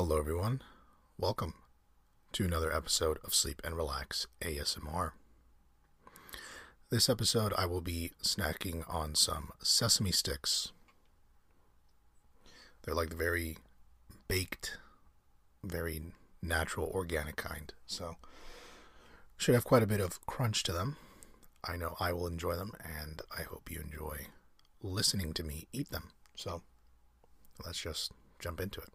Hello, everyone. Welcome to another episode of Sleep and Relax ASMR. This episode, I will be snacking on some sesame sticks. They're like the very baked, very natural, organic kind. So, should have quite a bit of crunch to them. I know I will enjoy them, and I hope you enjoy listening to me eat them. So, let's just jump into it.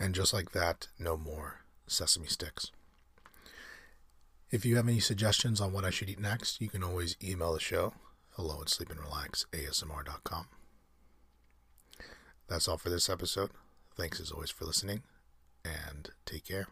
And just like that, no more sesame sticks. If you have any suggestions on what I should eat next, you can always email the show hello at sleepandrelaxasmr.com. That's all for this episode. Thanks as always for listening, and take care.